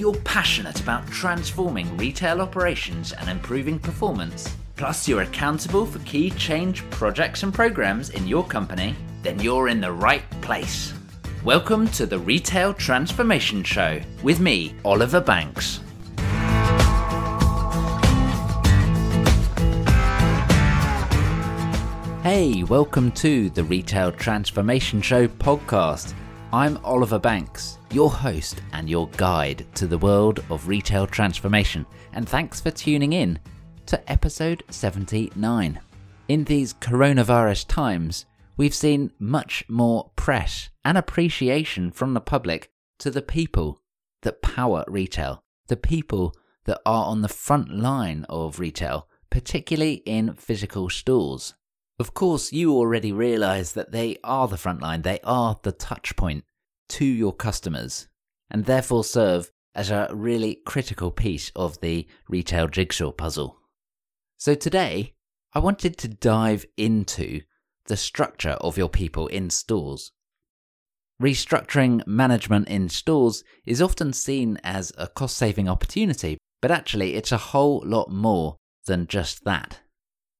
you're passionate about transforming retail operations and improving performance, plus you're accountable for key change projects and programs in your company, then you're in the right place. Welcome to the Retail Transformation Show with me, Oliver Banks. Hey, welcome to the Retail Transformation Show podcast. I'm Oliver Banks, your host and your guide to the world of retail transformation, and thanks for tuning in to episode 79. In these coronavirus times, we've seen much more press and appreciation from the public to the people that power retail, the people that are on the front line of retail, particularly in physical stores. Of course, you already realize that they are the front line, they are the touch point to your customers, and therefore serve as a really critical piece of the retail jigsaw puzzle. So today, I wanted to dive into the structure of your people in stores. Restructuring management in stores is often seen as a cost saving opportunity, but actually, it's a whole lot more than just that.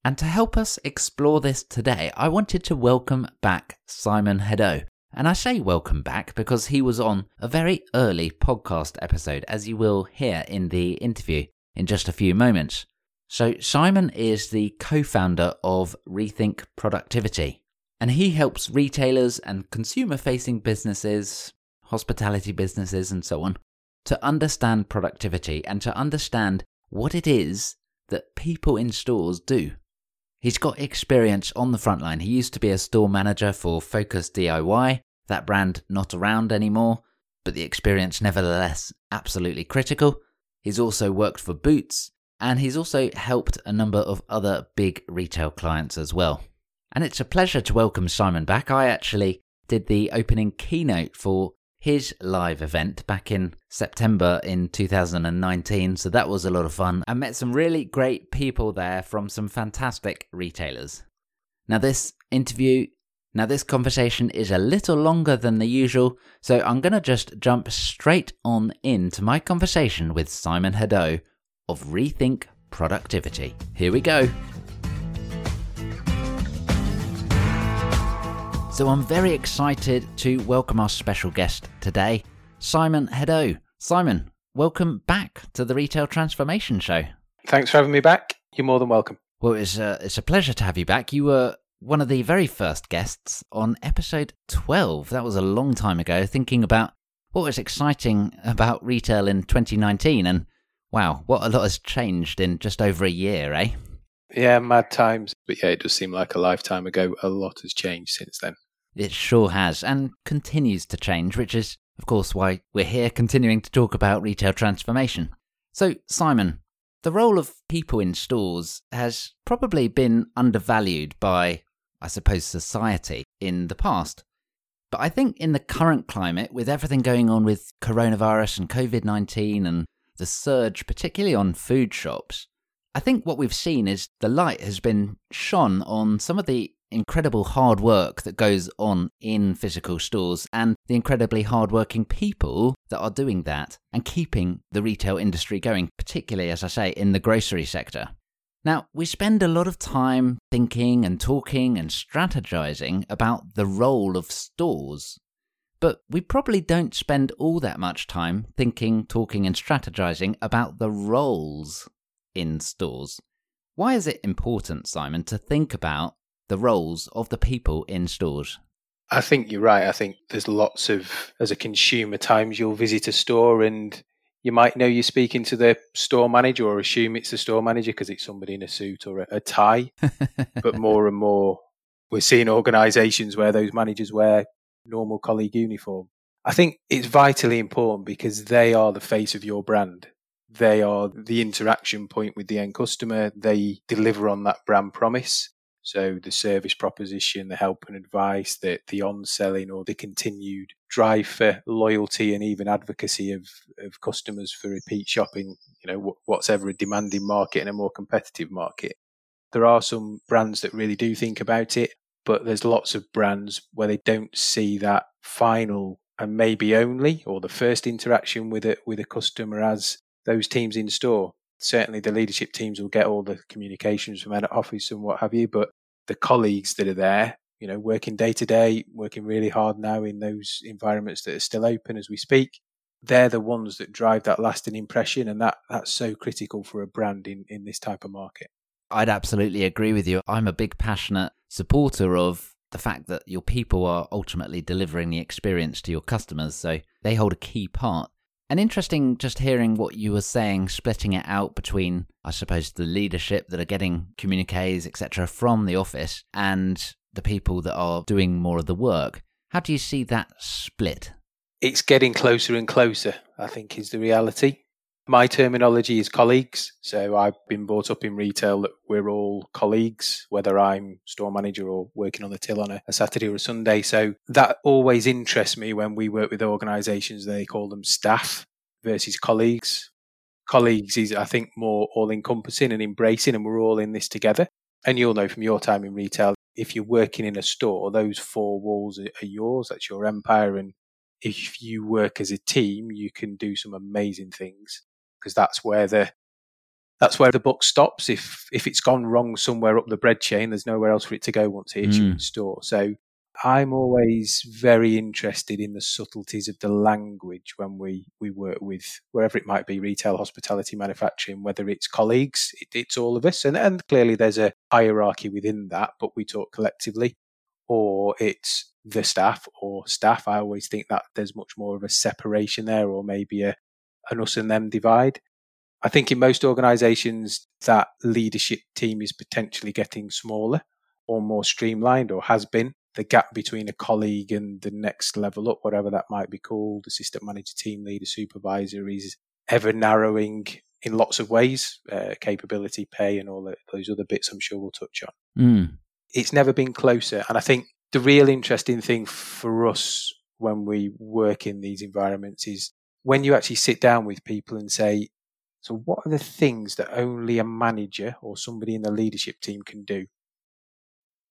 And to help us explore this today, I wanted to welcome back Simon Hedaux. And I say welcome back because he was on a very early podcast episode, as you will hear in the interview in just a few moments. So, Simon is the co founder of Rethink Productivity, and he helps retailers and consumer facing businesses, hospitality businesses, and so on, to understand productivity and to understand what it is that people in stores do. He's got experience on the front line. He used to be a store manager for Focus DIY, that brand not around anymore, but the experience nevertheless absolutely critical. He's also worked for Boots, and he's also helped a number of other big retail clients as well. And it's a pleasure to welcome Simon back. I actually did the opening keynote for his live event back in September in 2019. So that was a lot of fun. I met some really great people there from some fantastic retailers. Now, this interview, now, this conversation is a little longer than the usual, so I'm going to just jump straight on into my conversation with Simon Hedaux of Rethink Productivity. Here we go. So I'm very excited to welcome our special guest today, Simon Hedaux. Simon, welcome back to the Retail Transformation Show. Thanks for having me back. You're more than welcome. Well, it's a, it's a pleasure to have you back. You were one of the very first guests on episode 12. That was a long time ago, thinking about what was exciting about retail in 2019. And wow, what a lot has changed in just over a year, eh? Yeah, mad times. But yeah, it does seem like a lifetime ago. A lot has changed since then. It sure has, and continues to change, which is, of course, why we're here continuing to talk about retail transformation. So, Simon, the role of people in stores has probably been undervalued by, I suppose, society in the past. But I think in the current climate, with everything going on with coronavirus and COVID 19 and the surge, particularly on food shops, I think what we've seen is the light has been shone on some of the incredible hard work that goes on in physical stores and the incredibly hardworking people that are doing that and keeping the retail industry going, particularly, as I say, in the grocery sector. Now, we spend a lot of time thinking and talking and strategizing about the role of stores, but we probably don't spend all that much time thinking, talking, and strategizing about the roles in stores. Why is it important, Simon, to think about the roles of the people in stores? I think you're right. I think there's lots of, as a consumer, times you'll visit a store and you might know you're speaking to the store manager or assume it's the store manager because it's somebody in a suit or a, a tie. but more and more, we're seeing organisations where those managers wear normal colleague uniform. I think it's vitally important because they are the face of your brand. They are the interaction point with the end customer. They deliver on that brand promise. So the service proposition, the help and advice, the, the on selling or the continued drive for loyalty and even advocacy of, of customers for repeat shopping, you know, what's ever a demanding market and a more competitive market. There are some brands that really do think about it, but there's lots of brands where they don't see that final and maybe only, or the first interaction with a with a customer as those teams in store. Certainly, the leadership teams will get all the communications from head office and what have you, but the colleagues that are there, you know, working day to day, working really hard now in those environments that are still open as we speak, they're the ones that drive that lasting impression, and that that's so critical for a brand in in this type of market. I'd absolutely agree with you. I'm a big passionate supporter of the fact that your people are ultimately delivering the experience to your customers, so they hold a key part. And interesting just hearing what you were saying, splitting it out between, I suppose, the leadership that are getting communiques, etc., from the office and the people that are doing more of the work. How do you see that split? It's getting closer and closer, I think, is the reality. My terminology is colleagues. So I've been brought up in retail that we're all colleagues, whether I'm store manager or working on the till on a, a Saturday or a Sunday. So that always interests me when we work with organisations, they call them staff versus colleagues. Colleagues is, I think, more all encompassing and embracing, and we're all in this together. And you'll know from your time in retail, if you're working in a store, those four walls are yours, that's your empire. And if you work as a team, you can do some amazing things because that's where the that's where the book stops. If if it's gone wrong somewhere up the bread chain, there's nowhere else for it to go once it hits mm. your store. So I'm always very interested in the subtleties of the language when we, we work with wherever it might be retail, hospitality, manufacturing, whether it's colleagues, it, it's all of us. And, and clearly there's a hierarchy within that, but we talk collectively, or it's the staff or staff. I always think that there's much more of a separation there, or maybe a, an us and them divide. I think in most organizations, that leadership team is potentially getting smaller or more streamlined or has been the gap between a colleague and the next level up, whatever that might be called, assistant manager, team leader, supervisor, is ever narrowing in lots of ways, uh, capability, pay, and all those other bits I'm sure we'll touch on. Mm. It's never been closer. And I think the real interesting thing for us when we work in these environments is when you actually sit down with people and say, so what are the things that only a manager or somebody in the leadership team can do?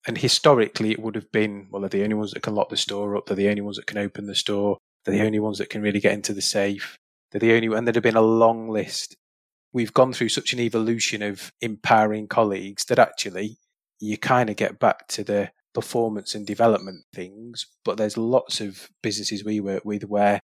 and historically it would have been well they're the only ones that can lock the store up they're the only ones that can open the store they're the only ones that can really get into the safe they're the only and there'd have been a long list we've gone through such an evolution of empowering colleagues that actually you kind of get back to the performance and development things but there's lots of businesses we work with where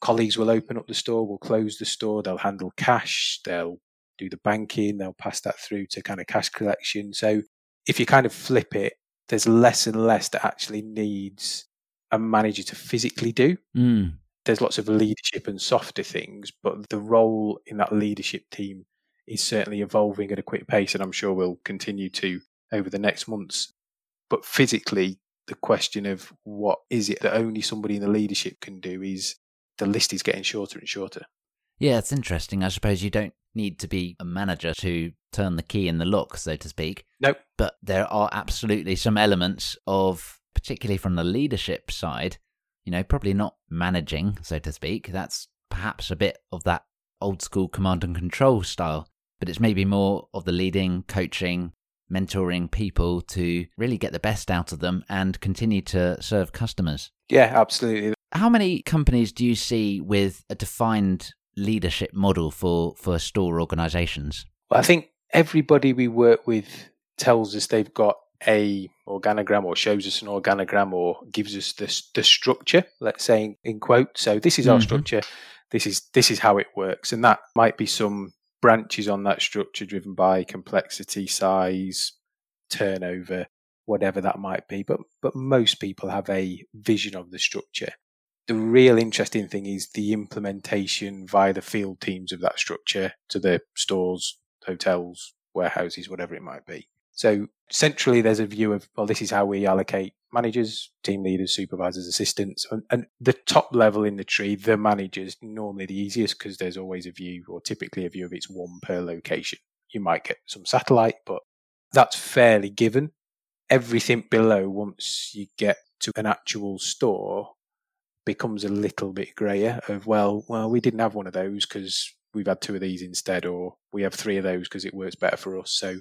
colleagues will open up the store will close the store they'll handle cash they'll do the banking they'll pass that through to kind of cash collection so if you kind of flip it, there's less and less that actually needs a manager to physically do. Mm. There's lots of leadership and softer things, but the role in that leadership team is certainly evolving at a quick pace, and I'm sure will continue to over the next months. But physically, the question of what is it that only somebody in the leadership can do is the list is getting shorter and shorter. Yeah, it's interesting. I suppose you don't need to be a manager to turn the key in the lock, so to speak. Nope. But there are absolutely some elements of, particularly from the leadership side, you know, probably not managing, so to speak. That's perhaps a bit of that old school command and control style, but it's maybe more of the leading, coaching, mentoring people to really get the best out of them and continue to serve customers. Yeah, absolutely. How many companies do you see with a defined leadership model for for store organizations? Well, I think everybody we work with tells us they've got a organogram or shows us an organogram or gives us the, the structure let's say in, quote so this is our mm-hmm. structure. This is this is how it works. And that might be some branches on that structure driven by complexity size turnover whatever that might be. But but most people have a vision of the structure the real interesting thing is the implementation via the field teams of that structure to the stores, hotels, warehouses, whatever it might be. So centrally, there's a view of, well, this is how we allocate managers, team leaders, supervisors, assistants, and, and the top level in the tree, the managers, normally the easiest because there's always a view or typically a view of it's one per location. You might get some satellite, but that's fairly given. Everything below, once you get to an actual store, becomes a little bit grayer of well well we didn't have one of those because we've had two of these instead or we have three of those because it works better for us so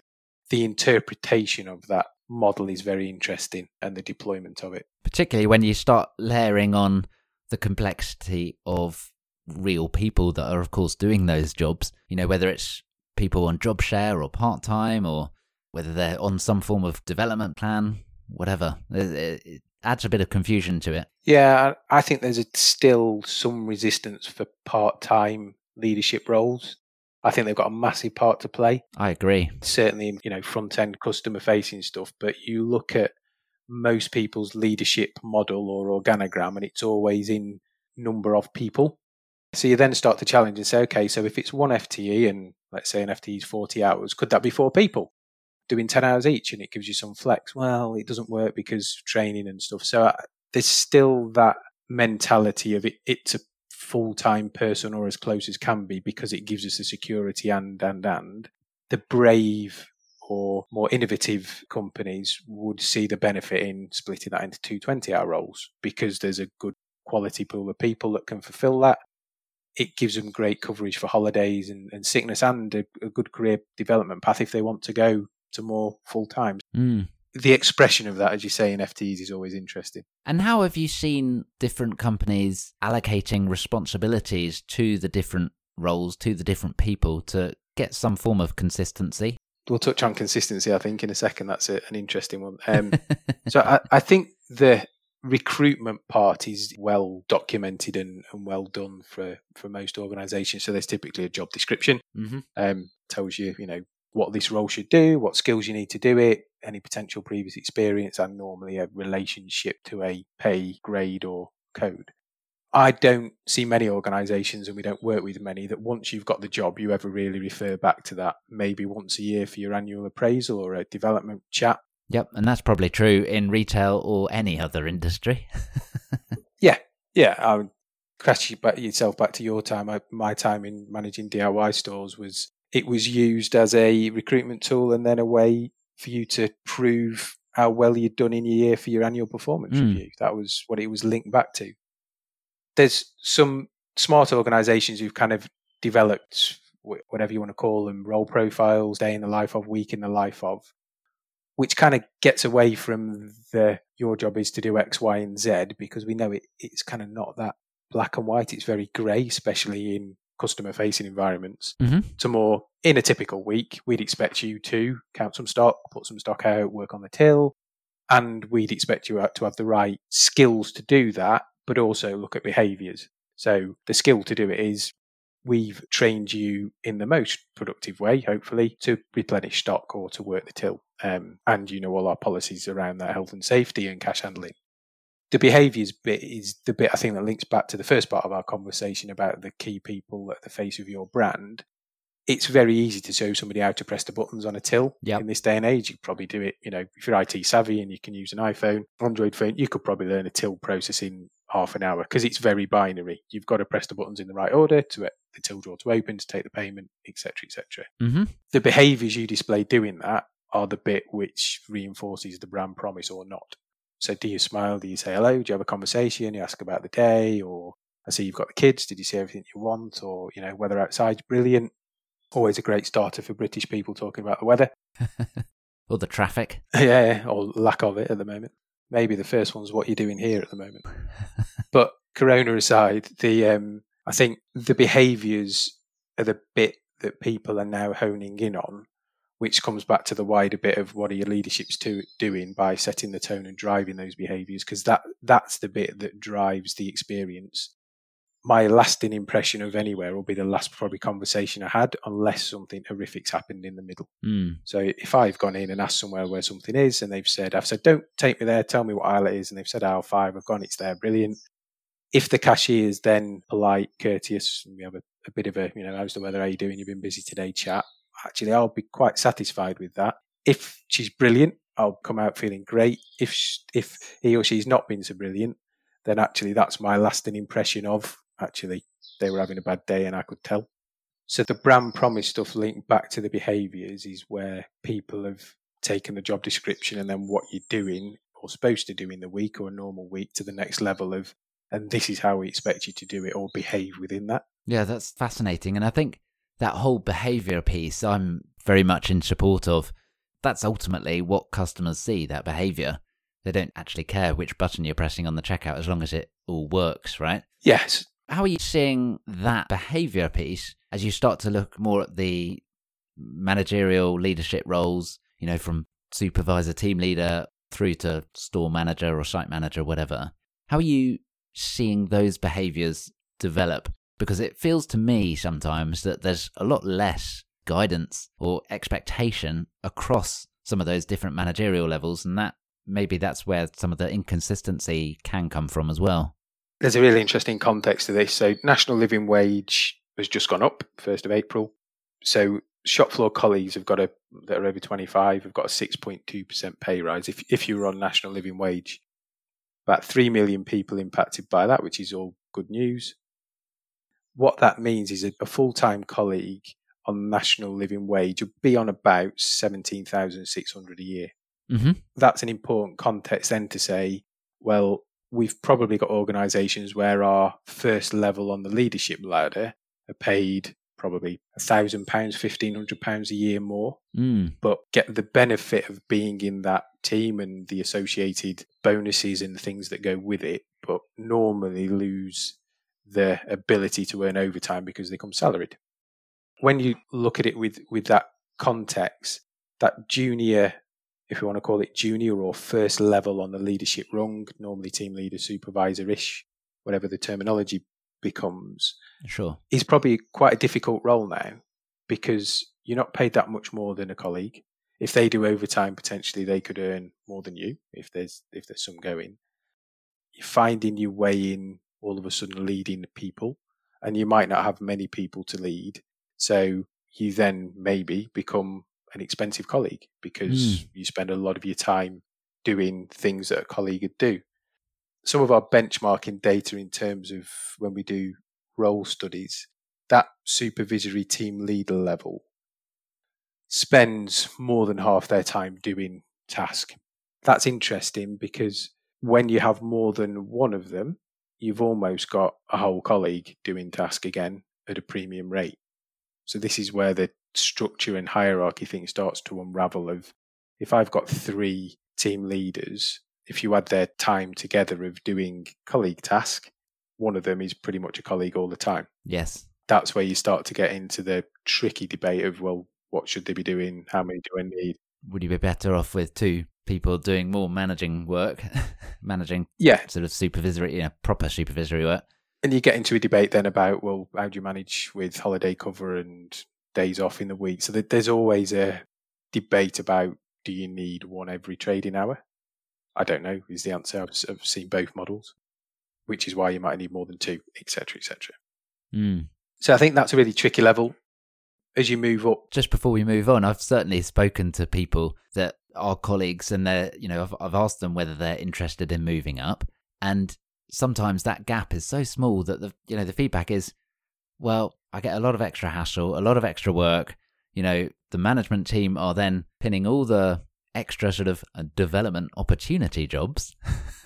the interpretation of that model is very interesting and the deployment of it particularly when you start layering on the complexity of real people that are, of course, doing those jobs. You know, whether it's people on job share or part time or whether they're on some form of development plan, whatever. It, adds a bit of confusion to it. Yeah, I think there's a, still some resistance for part time leadership roles. I think they've got a massive part to play. I agree. Certainly, you know, front end customer facing stuff. But you look at most people's leadership model or organogram, and it's always in number of people. So you then start to challenge and say, okay, so if it's one FTE and let's say an FTE is 40 hours, could that be four people doing 10 hours each and it gives you some flex? Well, it doesn't work because training and stuff. So uh, there's still that mentality of it, it's a full time person or as close as can be because it gives us the security and, and, and. The brave or more innovative companies would see the benefit in splitting that into two 20 hour roles because there's a good quality pool of people that can fulfill that. It gives them great coverage for holidays and, and sickness and a, a, good career development path if they want to go to more full time. Mm. The expression of that, as you say, in FTEs is always interesting. And how have you seen different companies allocating responsibilities to the different roles, to the different people to get some form of consistency? we'll touch on consistency, I think, in a second. That's a, an interesting one. Um, so I, I, think the recruitment part is well documented and, and, well done for, for most organisations. So there's typically a job description, mm-hmm. um, tells you, you know, what this role should do, what skills you need to do it, any potential previous experience, and normally a relationship to a pay grade or code. I don't see many organisations, and we don't work with many, that once you've got the job, you ever really refer back to that maybe once a year for your annual appraisal or a development chat. Yep, and that's probably true in retail or any other industry. yeah, yeah. I would crash yourself back to your time. I, my time in managing DIY stores was it was used as a recruitment tool and then a way for you to prove how well you'd done in your year for your annual performance mm. review. That was what it was linked back to there's some smart organizations who've kind of developed whatever you want to call them role profiles day in the life of week in the life of which kind of gets away from the your job is to do x y and z because we know it, it's kind of not that black and white it's very grey especially in customer facing environments mm-hmm. to more in a typical week we'd expect you to count some stock put some stock out work on the till and we'd expect you to have the right skills to do that but also look at behaviors. So the skill to do it is we've trained you in the most productive way, hopefully, to replenish stock or to work the till. Um, and you know all our policies around that health and safety and cash handling. The behaviours bit is the bit I think that links back to the first part of our conversation about the key people at the face of your brand it's very easy to show somebody how to press the buttons on a till yep. in this day and age. You probably do it, you know, if you're IT savvy and you can use an iPhone, Android phone, you could probably learn a till process in half an hour because it's very binary. You've got to press the buttons in the right order to get the till drawer to open, to take the payment, etc., etc. Mm-hmm. The behaviours you display doing that are the bit which reinforces the brand promise or not. So, do you smile? Do you say hello? Do you have a conversation? You ask about the day, or I see you've got the kids. Did you see everything you want? Or you know, weather outside's brilliant Always a great starter for British people talking about the weather. or the traffic. yeah, or lack of it at the moment. Maybe the first one's what you're doing here at the moment. but Corona aside, the um, I think the behaviours are the bit that people are now honing in on, which comes back to the wider bit of what are your leaderships to, doing by setting the tone and driving those behaviours, because that that's the bit that drives the experience my lasting impression of anywhere will be the last probably conversation I had, unless something horrific's happened in the middle. Mm. So if I've gone in and asked somewhere where something is, and they've said, I've said, don't take me there, tell me what aisle it is, and they've said aisle five, I've gone, it's there, brilliant. If the cashier is then polite, courteous, and we have a, a bit of a, you know, how's the weather, how you doing, you've been busy today, chat. Actually, I'll be quite satisfied with that. If she's brilliant, I'll come out feeling great. If if he or she's not been so brilliant, then actually that's my lasting impression of actually they were having a bad day and I could tell. So the brand promise stuff linked back to the behaviors is where people have taken the job description and then what you're doing or supposed to do in the week or a normal week to the next level of and this is how we expect you to do it or behave within that. Yeah, that's fascinating. And I think that whole behavior piece I'm very much in support of. That's ultimately what customers see, that behavior. They don't actually care which button you're pressing on the checkout as long as it all works, right? Yes. How are you seeing that behavior piece as you start to look more at the managerial leadership roles, you know, from supervisor, team leader through to store manager or site manager, whatever? How are you seeing those behaviors develop? Because it feels to me sometimes that there's a lot less guidance or expectation across some of those different managerial levels, and that maybe that's where some of the inconsistency can come from as well. There's a really interesting context to this. So, national living wage has just gone up, 1st of April. So, shop floor colleagues have got a that are over 25 have got a 6.2% pay rise if if you were on national living wage. About 3 million people impacted by that, which is all good news. What that means is a, a full-time colleague on national living wage would be on about 17,600 a year. Mm-hmm. That's an important context then to say, well, we've probably got organisations where our first level on the leadership ladder are paid probably a thousand pounds, fifteen hundred pounds a year more, Mm. but get the benefit of being in that team and the associated bonuses and things that go with it, but normally lose the ability to earn overtime because they come salaried. When you look at it with with that context, that junior, if you want to call it junior or first level on the leadership rung, normally team leader, supervisor ish, whatever the terminology becomes, Sure. is probably quite a difficult role now because you're not paid that much more than a colleague. If they do overtime, potentially they could earn more than you if there's if there's some going. You're finding your way in all of a sudden leading people, and you might not have many people to lead. So you then maybe become an expensive colleague because hmm. you spend a lot of your time doing things that a colleague would do. Some of our benchmarking data in terms of when we do role studies, that supervisory team leader level spends more than half their time doing task. That's interesting because when you have more than one of them, you've almost got a whole colleague doing task again at a premium rate. So this is where the structure and hierarchy thing starts to unravel of if I've got three team leaders, if you add their time together of doing colleague task, one of them is pretty much a colleague all the time. Yes. That's where you start to get into the tricky debate of, well, what should they be doing? How many do I need? Would you be better off with two people doing more managing work, managing Yeah. sort of supervisory, you know, proper supervisory work? And you get into a debate then about, well, how do you manage with holiday cover and days off in the week? So there's always a debate about do you need one every trading hour? I don't know, is the answer. I've, I've seen both models, which is why you might need more than two, etc., etc. Mm. So I think that's a really tricky level as you move up. Just before we move on, I've certainly spoken to people that are colleagues, and they're, you know, I've, I've asked them whether they're interested in moving up, and sometimes that gap is so small that the, you know, the feedback is, well, I get a lot of extra hassle, a lot of extra work. You know, the management team are then pinning all the extra sort of uh, development opportunity jobs,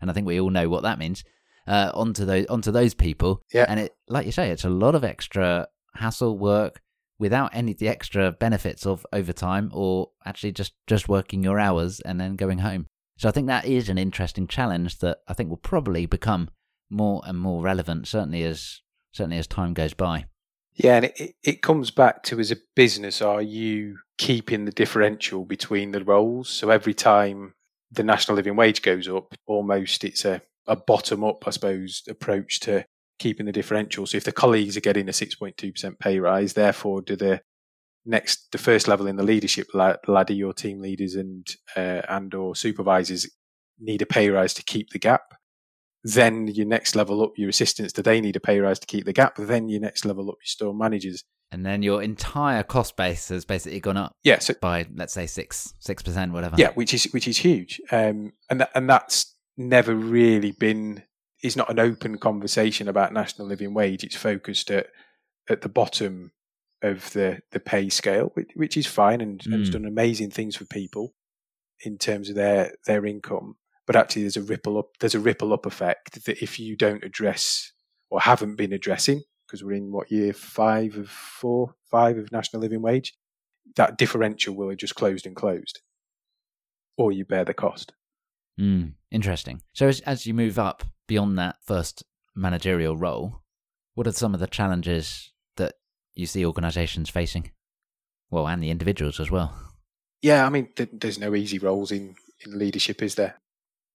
and I think we all know what that means. Uh, onto those onto those people, Yeah. and it, like you say, it's a lot of extra hassle work without any of the extra benefits of overtime or actually just just working your hours and then going home. So I think that is an interesting challenge that I think will probably become more and more relevant, certainly as certainly as time goes by. Yeah, and it, it comes back to as a business, are you keeping the differential between the roles? So every time the national living wage goes up, almost it's a, a bottom up, I suppose, approach to keeping the differential. So if the colleagues are getting a 6.2% pay rise, therefore do the next, the first level in the leadership la- ladder, your team leaders and, uh, and or supervisors need a pay rise to keep the gap then your next level up, your assistants, do they need a pay rise to keep the gap? Then your next level up, your store managers. And then your entire cost base has basically gone up Yeah, so by let's say six six percent, whatever. yeah, which is which is huge, um, and that, and that's never really been is not an open conversation about national living wage. It's focused at at the bottom of the the pay scale, which, which is fine and, and it's Mm. done amazing things for people in terms of their their income. But actually, there's a ripple up. There's a ripple up effect that if you don't address or haven't been addressing, because we're in what year five of four, five of national living wage, that differential will have just closed and closed, or you bear the cost. Mm, interesting. So as, as you move up beyond that first managerial role, what are some of the challenges that you see organisations facing? Well, and the individuals as well. Yeah, I mean, th- there's no easy roles in, in leadership, is there?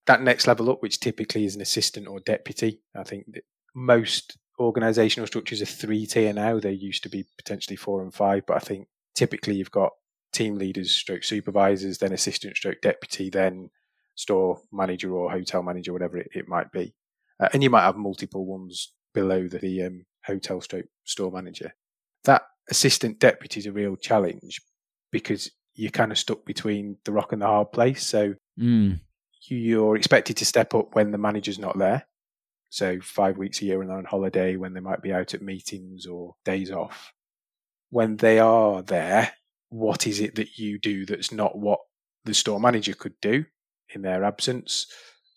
That next level up, which typically is an assistant or deputy, I think that most organisational structures are three tier now. They used to be potentially four and five, but I think typically you've got team leaders, stroke supervisors, then assistant, stroke deputy, then store manager or hotel manager, whatever it, it might be. Uh, and you might have multiple ones below the, the um, hotel stroke store manager. That assistant deputy is a real challenge because you're kind of stuck between the rock and the hard place. So Mm. you're expected to step up when the manager's not there. So five weeks a year when they're on holiday, when they might be out at meetings or days off. When they are there, what is it that you do that's not what the store manager could do in their absence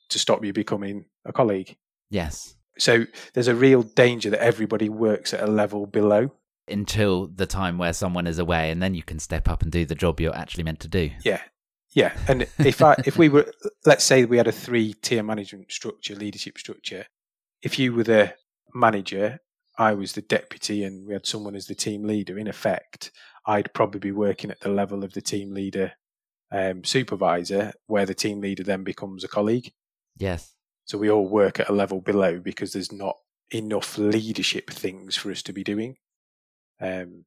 to stop you becoming a colleague? Yes. So there's a real danger that everybody works at a level below. Until the time where someone is away, and then you can step up and do the job you're actually meant to do. Yeah. Yeah. And if I if we were let's say we had a three tier management structure, leadership structure, if you were the manager, I was the deputy and we had someone as the team leader, in effect, I'd probably be working at the level of the team leader um, supervisor, where the team leader then becomes a colleague. Yes. So we all work at a level below because there's not enough leadership things for us to be doing. Um,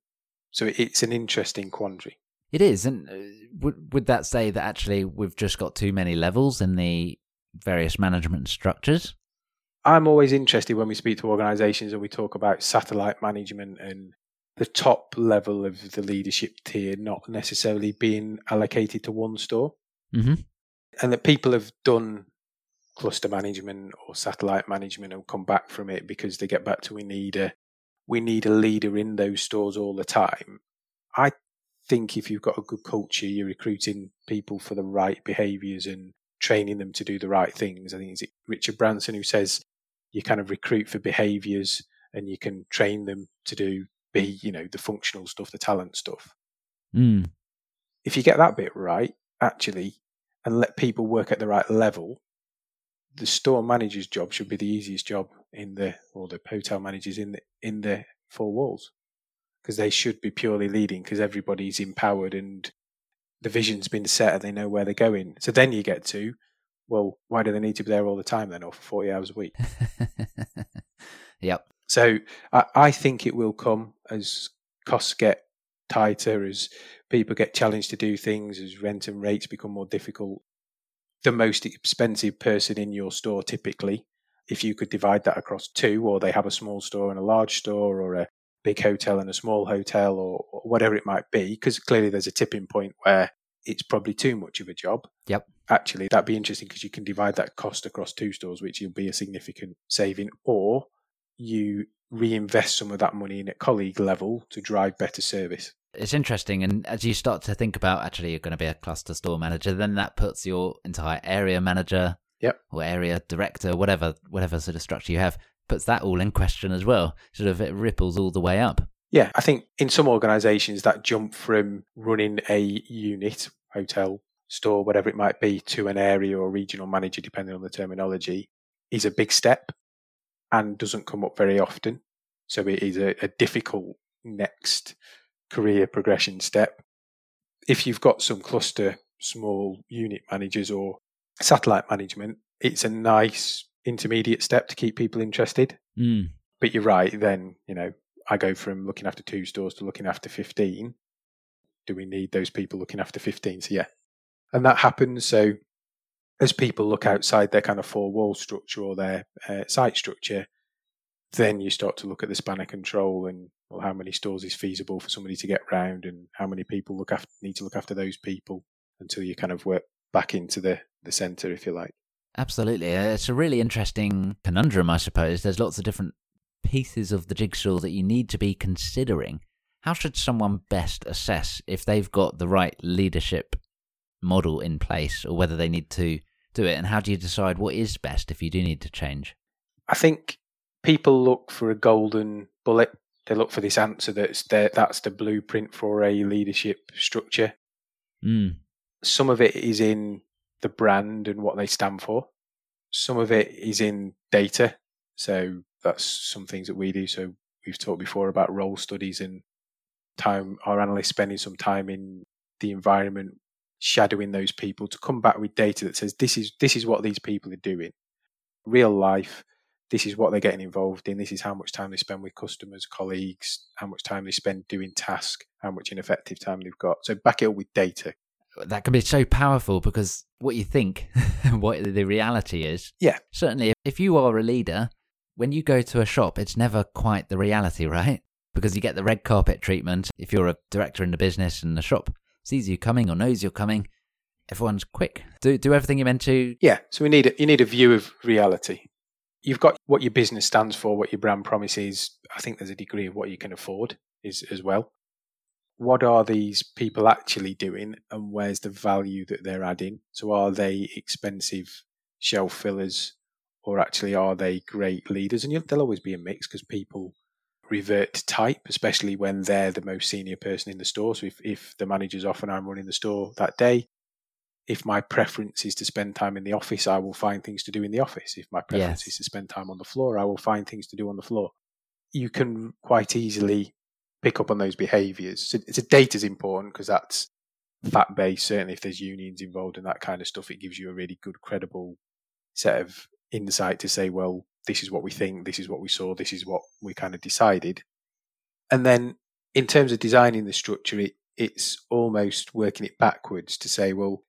so it's an interesting quandary. It is, and uh, would would that say that actually we've just got too many levels in the various management structures? I'm always interested when we speak to organisations and we talk about satellite management and the top level of the leadership tier not necessarily being allocated to one store, Mm-hmm. and that people have done cluster management or satellite management and come back from it because they get back to we need a we need a leader in those stores all the time. I think if you've got a good culture, you're recruiting people for the right behaviours and training them to do the right things. I think it's Richard Branson who says you kind of recruit for behaviours and you can train them to do be you know the functional stuff, the talent stuff. Mm. If you get that bit right, actually, and let people work at the right level, the store manager's job should be the easiest job in the or the hotel managers in the in the four walls because they should be purely leading because everybody's empowered and the vision's been set and they know where they're going. So then you get to, well, why do they need to be there all the time then, or for forty hours a week? yep. So I, I think it will come as costs get tighter, as people get challenged to do things, as rent and rates become more difficult. The most expensive person in your store typically, if you could divide that across two, or they have a small store and a large store, or a big hotel and a small hotel, or, or whatever it might be, because clearly there's a tipping point where it's probably too much of a job. Yep. Actually, that'd be interesting because you can divide that cost across two stores, which will be a significant saving, or you reinvest some of that money in at colleague level to drive better service. It's interesting, and as you start to think about actually you're going to be a cluster store manager, then that puts your entire area manager, Yep. or area director, whatever whatever sort of structure you have, puts that all in question as well. Sort of it ripples all the way up. Yeah, I think in some organisations that jump from running a unit, hotel, store, whatever it might be, to an area or regional manager, depending on the terminology, is a big step and doesn't come up very often. So it is a, a difficult next career progression step. If you've got some cluster, small unit managers or satellite management, it's a nice intermediate step to keep people interested. Mm. But you're right, then, you know, I go from looking after two stores to looking after 15. Do we need those people looking after 15? So, yeah. And that happens. So, as people look outside their kind of four wall structure or their uh, site structure, then you start to look at the span of control and well, how many stores is feasible for somebody to get round and how many people look after need to look after those people until you kind of work back into the, the centre, if you like. Absolutely. Uh, It's a really interesting conundrum, I suppose. There's lots of different pieces of the jigsaw that you need to be considering. How should someone best assess if they've got the right leadership model in place or whether they need to do it? And how do you decide what is best if you do need to change? I think people look for a golden bullet. They look for this answer that's there, that's the blueprint for a leadership structure. Mm. Some of it is in the brand and what they stand for. Some of it is in data. So that's some things that we do. So we've talked before about role studies and time, our analysts spending some time in the environment, shadowing those people to come back with data that says this is this is what these people are doing. Real life, this is what they're getting involved in, this is how much time they spend with customers, colleagues, how much time they spend doing tasks, how much ineffective time they've got. So back it up with data. That can be so powerful because what you think, what the reality is. Yeah. Certainly, if you are a leader, when you go to a shop, it's never quite the reality, right? Because you get the red carpet treatment if you're a director in the business and the shop sees you coming or knows you're coming. Everyone's quick. Do do everything you're meant to. Yeah. So we need a, you need a view of reality. You've got what your business stands for, what your brand promise is. I think there's a degree of what you can afford is as well what are these people actually doing and where's the value that they're adding? So are they expensive shelf fillers or actually are they great leaders? And there'll always be a mix because people revert to type, especially when they're the most senior person in the store. So if, if the manager's off and I'm running the store that day, if my preference is to spend time in the office, I will find things to do in the office. If my preference yes. is to spend time on the floor, I will find things to do on the floor. You can quite easily pick up on those behaviours. So, so data is important because that's fact based. Certainly, if there's unions involved and that kind of stuff, it gives you a really good, credible set of insight to say, well, this is what we think, this is what we saw, this is what we kind of decided. And then, in terms of designing the structure, it, it's almost working it backwards to say, well,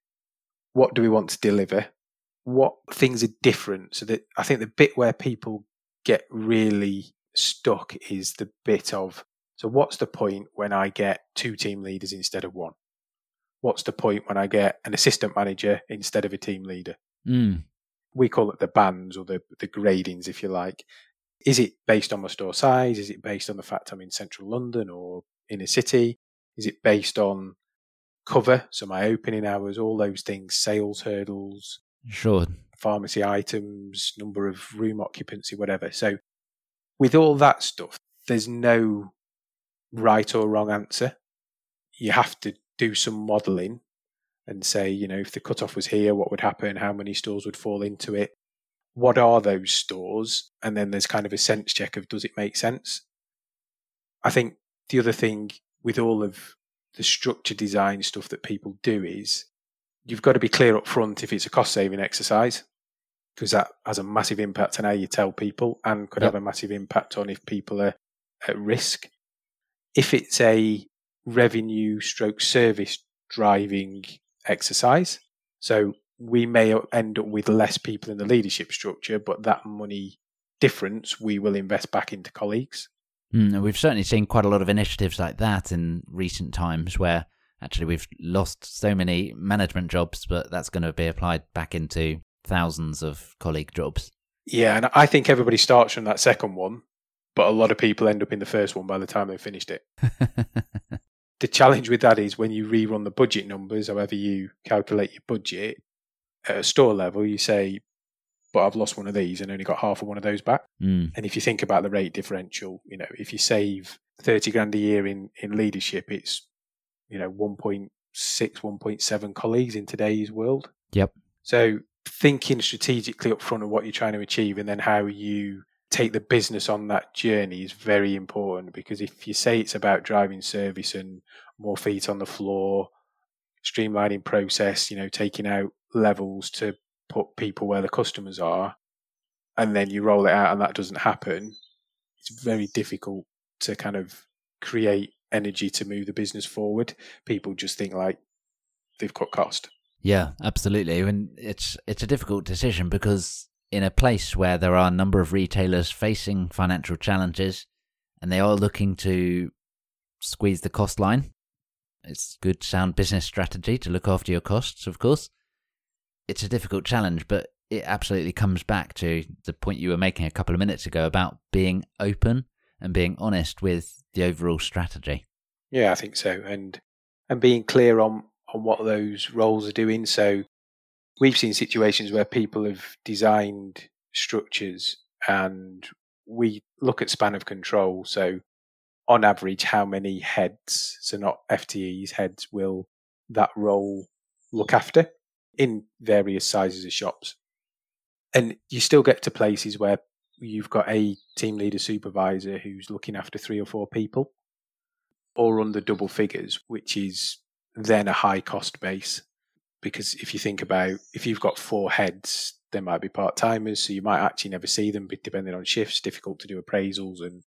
what do we want to deliver? What things are different? So that I think the bit where people get really stuck is the bit of so, what's the point when I get two team leaders instead of one? What's the point when I get an assistant manager instead of a team leader? Mm. We call it the bands or the, the gradings, if you like. Is it based on my store size? Is it based on the fact I'm in central London or in a city? Is it based on cover? So, my opening hours, all those things, sales hurdles, sure, pharmacy items, number of room occupancy, whatever. So, with all that stuff, there's no right or wrong answer. You have to do some modelling and say, you know, if the cutoff was here, what would happen? How many stores would fall into it? What are those stores? And then there's kind of a sense check of does it make sense? I think the other thing with all of the structure design stuff that people do is you've got to be clear up front if it's a cost saving exercise because that has a massive impact on how you tell people and could yep. have a massive impact on if people are at risk if it's a revenue stroke service driving exercise. So we may end up with less people in the leadership structure, but that money difference we will invest back into colleagues. Mm, we've certainly seen quite a lot of initiatives like that in recent times where actually we've lost so many management jobs, but that's going to be applied back into thousands of colleague jobs. Yeah, and I think everybody starts from that second one but a lot of people end up in the first one by the time they've finished it. the challenge with that is when you rerun the budget numbers, however you calculate your budget at a store level, you say, but I've lost one of these and only got half of one of those back. Mm. And if you think about the rate differential, you know, if you save 30 grand a year in, in leadership, it's, you know, 1.6, 1.7 colleagues in today's world. Yep. So thinking strategically up front of what you're trying to achieve and then how you take the business on that journey is very important because if you say it's about driving service and more feet on the floor, streamlining process, you know, taking out levels to put people where the customers are, and then you roll it out and that doesn't happen, it's very difficult to kind of create energy to move the business forward. People just think like they've cut cost. Yeah, absolutely. And it's it's a difficult decision because in a place where there are a number of retailers facing financial challenges and they are looking to squeeze the cost line. It's good, sound business strategy to look after your costs, of course. It's a difficult challenge, but it absolutely comes back to the point you were making a couple of minutes ago about being open and being honest with the overall strategy. Yeah, I think so, and and being clear on on what those roles are doing. So we've seen situations where people have designed structures and we look at span of control. So, on average, how many heads, so not FTEs, heads, will that role look after in various sizes of shops? And you still get to places where you've got a team leader supervisor who's looking after three or four people or under double figures, which is then a high cost base. Because if you think about if you've got four heads, they might be part timers, so you might actually never see them, but depending on shifts. Difficult to do appraisals and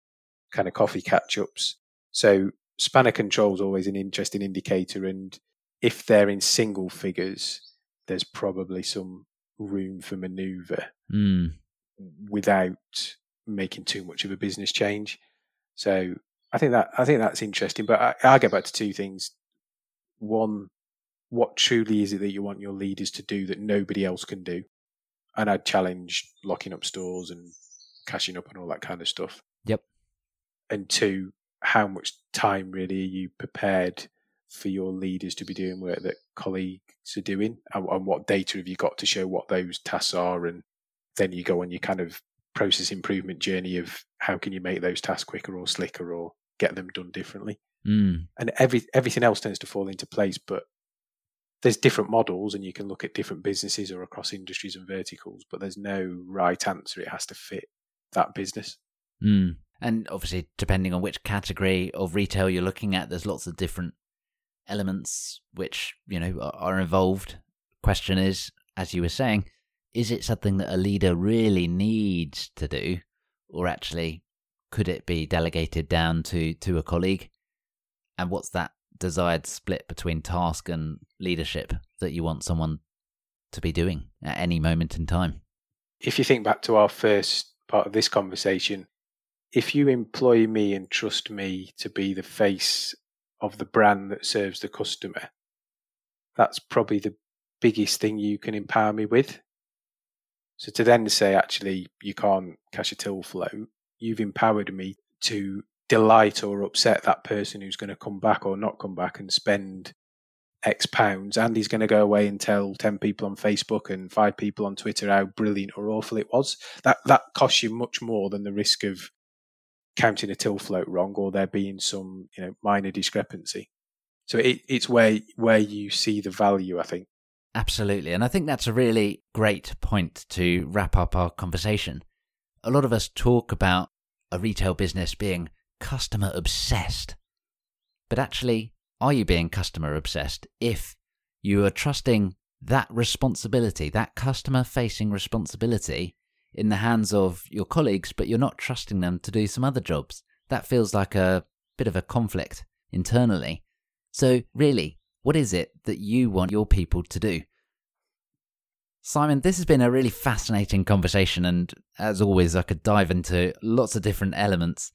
kind of coffee catch ups. So span of control is always an interesting indicator, and if they're in single figures, there's probably some room for manoeuvre Mm. without making too much of a business change. So I think that I think that's interesting. But I, I get back to two things. One, what truly is it that you want your leaders to do that nobody else can do? And I'd challenge locking up stores and cashing up and all that kind of stuff. Yep. And two, how much time really are you prepared for your leaders to be doing work that colleagues are doing? And, and what data have you got to show what those tasks are? And then you go on your kind of process improvement journey of how can you make those tasks quicker or slicker or get them done differently. Mm. And every everything else tends to fall into place, but there's different models and you can look at different businesses or across industries and verticals, but there's no right answer. It has to fit that business. Mm. And obviously, depending on which category of retail you're looking at, there's lots of different elements which you know are, involved. Question is, as you were saying, is it something that a leader really needs to do, or actually could it be delegated down to to a colleague? And what's that desired split between task and leadership that you want someone to be doing at any moment in time? If you think back to our first part of this conversation, if you employ me and trust me to be the face of the brand that serves the customer, that's probably the biggest thing you can empower me with. So to then say, actually, you can't cash a till flow, you've empowered me to delight or upset that person who's going to come back or not come back and spend X pounds. And he's going to go away and tell 10 people on Facebook and five people on Twitter how brilliant or awful it was. That, that costs you much more than the risk of counting a till float wrong or there being some, you know, minor discrepancy. So it, it's where, where you see the value, I think. Absolutely. And I think that's a really great point to wrap up our conversation. A lot of us talk about a retail business being customer obsessed. But actually, are you being customer obsessed if you are trusting that responsibility, that customer facing responsibility, in the hands of your colleagues, but you're not trusting them to do some other jobs? That feels like a bit of a conflict internally. So, really, what is it that you want your people to do? Simon, this has been a really fascinating conversation, and as always, I could dive into lots of different elements.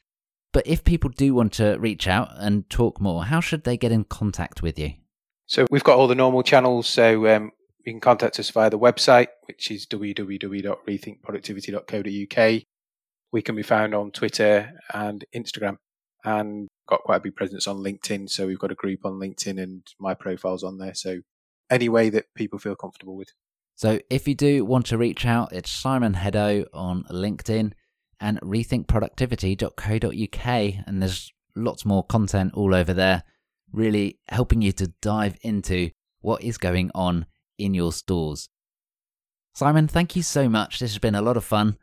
But if people do want to reach out and talk more, how should they get in contact with you? So we've got all the normal channels. So um, you can contact us via the website, which is www.rethinkproductivity.co.uk. We can be found on Twitter and Instagram, and got quite a big presence on LinkedIn. So we've got a group on LinkedIn, and my profile's on there. So any way that people feel comfortable with. So if you do want to reach out, it's Simon Hedaux on LinkedIn and rethinkproductivity.co.uk. And there's lots more content all over there, really helping you to dive into what is going on in your stores. Simon, thank you so much. This has been a lot of fun.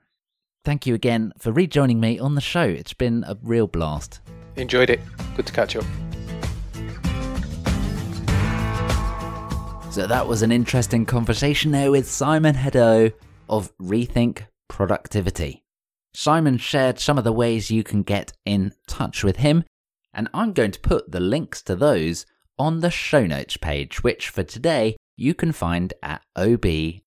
Thank you again for rejoining me on the show. It's been a real blast. Enjoyed it. Good to catch up. So that was an interesting conversation there with Simon Hedaux of Rethink Productivity. Simon shared some of the ways you can get in touch with him, and I'm going to put the links to those on the show notes page, which for today you can find at obandco.uk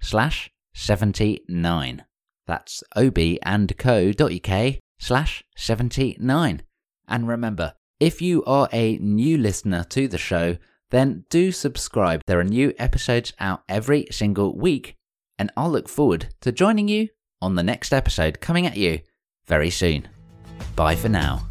slash 79. That's obandco.uk slash 79. And remember, if you are a new listener to the show, then do subscribe. There are new episodes out every single week, and I'll look forward to joining you on the next episode coming at you very soon. Bye for now.